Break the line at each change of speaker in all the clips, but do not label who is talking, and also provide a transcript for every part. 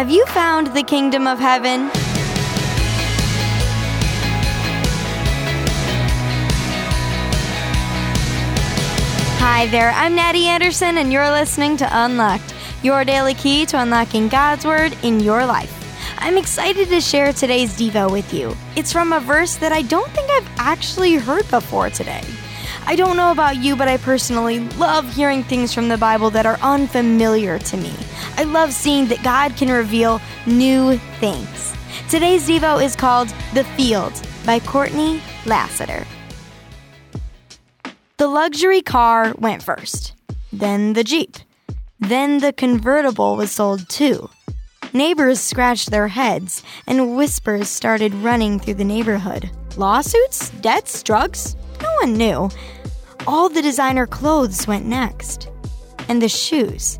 Have you found the kingdom of heaven? Hi there, I'm Natty Anderson, and you're listening to Unlocked, your daily key to unlocking God's Word in your life. I'm excited to share today's Devo with you. It's from a verse that I don't think I've actually heard before today. I don't know about you, but I personally love hearing things from the Bible that are unfamiliar to me. I love seeing that God can reveal new things. Today's Devo is called The Field by Courtney Lassiter. The luxury car went first, then the Jeep, then the convertible was sold too. Neighbors scratched their heads, and whispers started running through the neighborhood. Lawsuits? Debts? Drugs? One knew. All the designer clothes went next. And the shoes.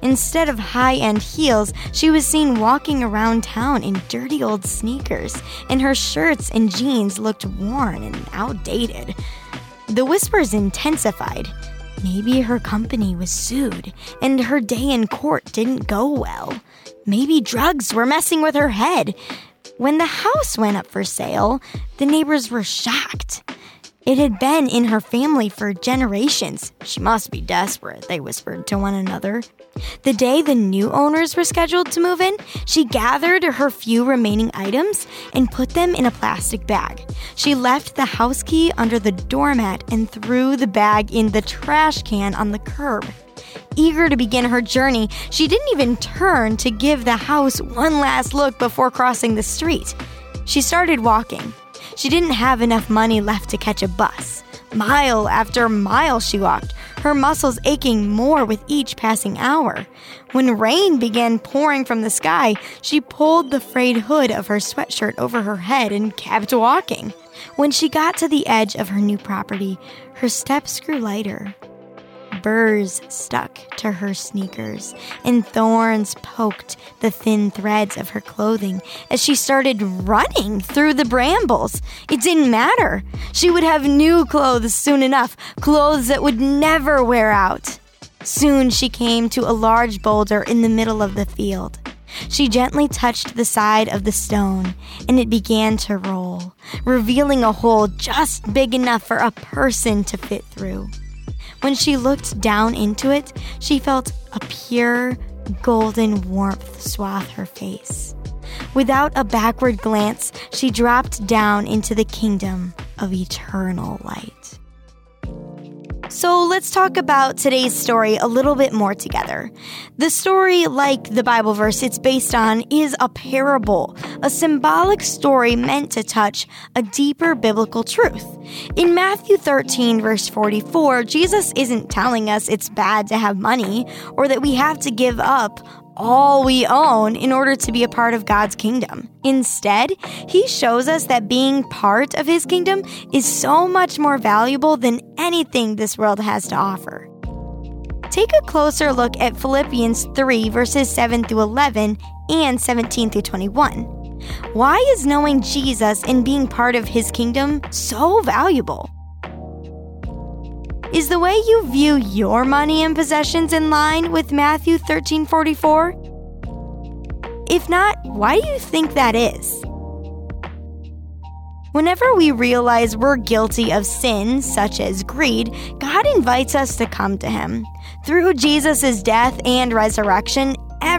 Instead of high end heels, she was seen walking around town in dirty old sneakers, and her shirts and jeans looked worn and outdated. The whispers intensified. Maybe her company was sued, and her day in court didn't go well. Maybe drugs were messing with her head. When the house went up for sale, the neighbors were shocked. It had been in her family for generations. She must be desperate, they whispered to one another. The day the new owners were scheduled to move in, she gathered her few remaining items and put them in a plastic bag. She left the house key under the doormat and threw the bag in the trash can on the curb. Eager to begin her journey, she didn't even turn to give the house one last look before crossing the street. She started walking. She didn't have enough money left to catch a bus. Mile after mile she walked, her muscles aching more with each passing hour. When rain began pouring from the sky, she pulled the frayed hood of her sweatshirt over her head and kept walking. When she got to the edge of her new property, her steps grew lighter. Burrs stuck to her sneakers, and thorns poked the thin threads of her clothing as she started running through the brambles. It didn't matter. She would have new clothes soon enough, clothes that would never wear out. Soon she came to a large boulder in the middle of the field. She gently touched the side of the stone, and it began to roll, revealing a hole just big enough for a person to fit through. When she looked down into it, she felt a pure, golden warmth swathe her face. Without a backward glance, she dropped down into the kingdom of eternal light. So let's talk about today's story a little bit more together. The story, like the Bible verse it's based on, is a parable, a symbolic story meant to touch a deeper biblical truth. In Matthew 13, verse 44, Jesus isn't telling us it's bad to have money or that we have to give up all we own in order to be a part of God's kingdom. Instead, he shows us that being part of his kingdom is so much more valuable than anything this world has to offer. Take a closer look at Philippians 3, verses 7 through 11 and 17 through 21. Why is knowing Jesus and being part of his kingdom so valuable? Is the way you view your money and possessions in line with Matthew 13:44? If not, why do you think that is? Whenever we realize we're guilty of sin, such as greed, God invites us to come to Him. Through Jesus' death and resurrection,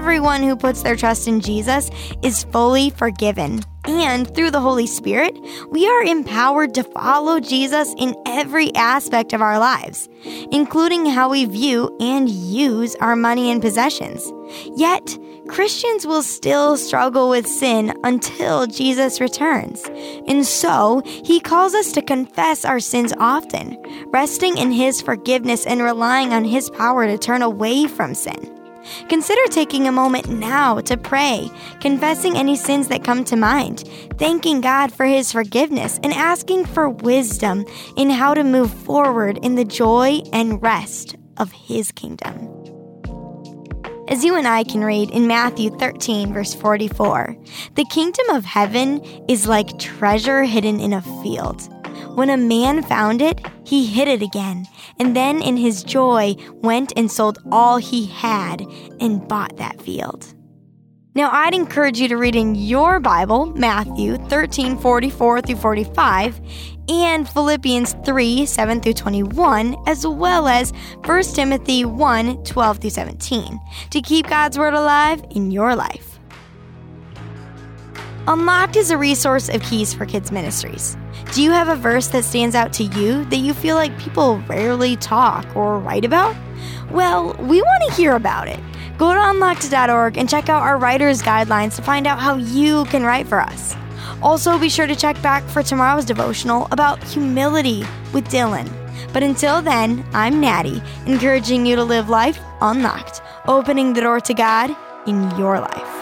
everyone who puts their trust in Jesus is fully forgiven. And through the Holy Spirit, we are empowered to follow Jesus in every aspect of our lives, including how we view and use our money and possessions. Yet, Christians will still struggle with sin until Jesus returns. And so, he calls us to confess our sins often, resting in his forgiveness and relying on his power to turn away from sin. Consider taking a moment now to pray, confessing any sins that come to mind, thanking God for His forgiveness, and asking for wisdom in how to move forward in the joy and rest of His kingdom. As you and I can read in Matthew 13, verse 44, the kingdom of heaven is like treasure hidden in a field. When a man found it, he hid it again, and then in his joy went and sold all he had and bought that field. Now, I'd encourage you to read in your Bible Matthew 13 44 through 45 and Philippians 3 7 through 21, as well as 1 Timothy 1 12 through 17, to keep God's Word alive in your life. Unlocked is a resource of Keys for Kids Ministries. Do you have a verse that stands out to you that you feel like people rarely talk or write about? Well, we want to hear about it. Go to unlocked.org and check out our writer's guidelines to find out how you can write for us. Also, be sure to check back for tomorrow's devotional about humility with Dylan. But until then, I'm Natty, encouraging you to live life unlocked, opening the door to God in your life.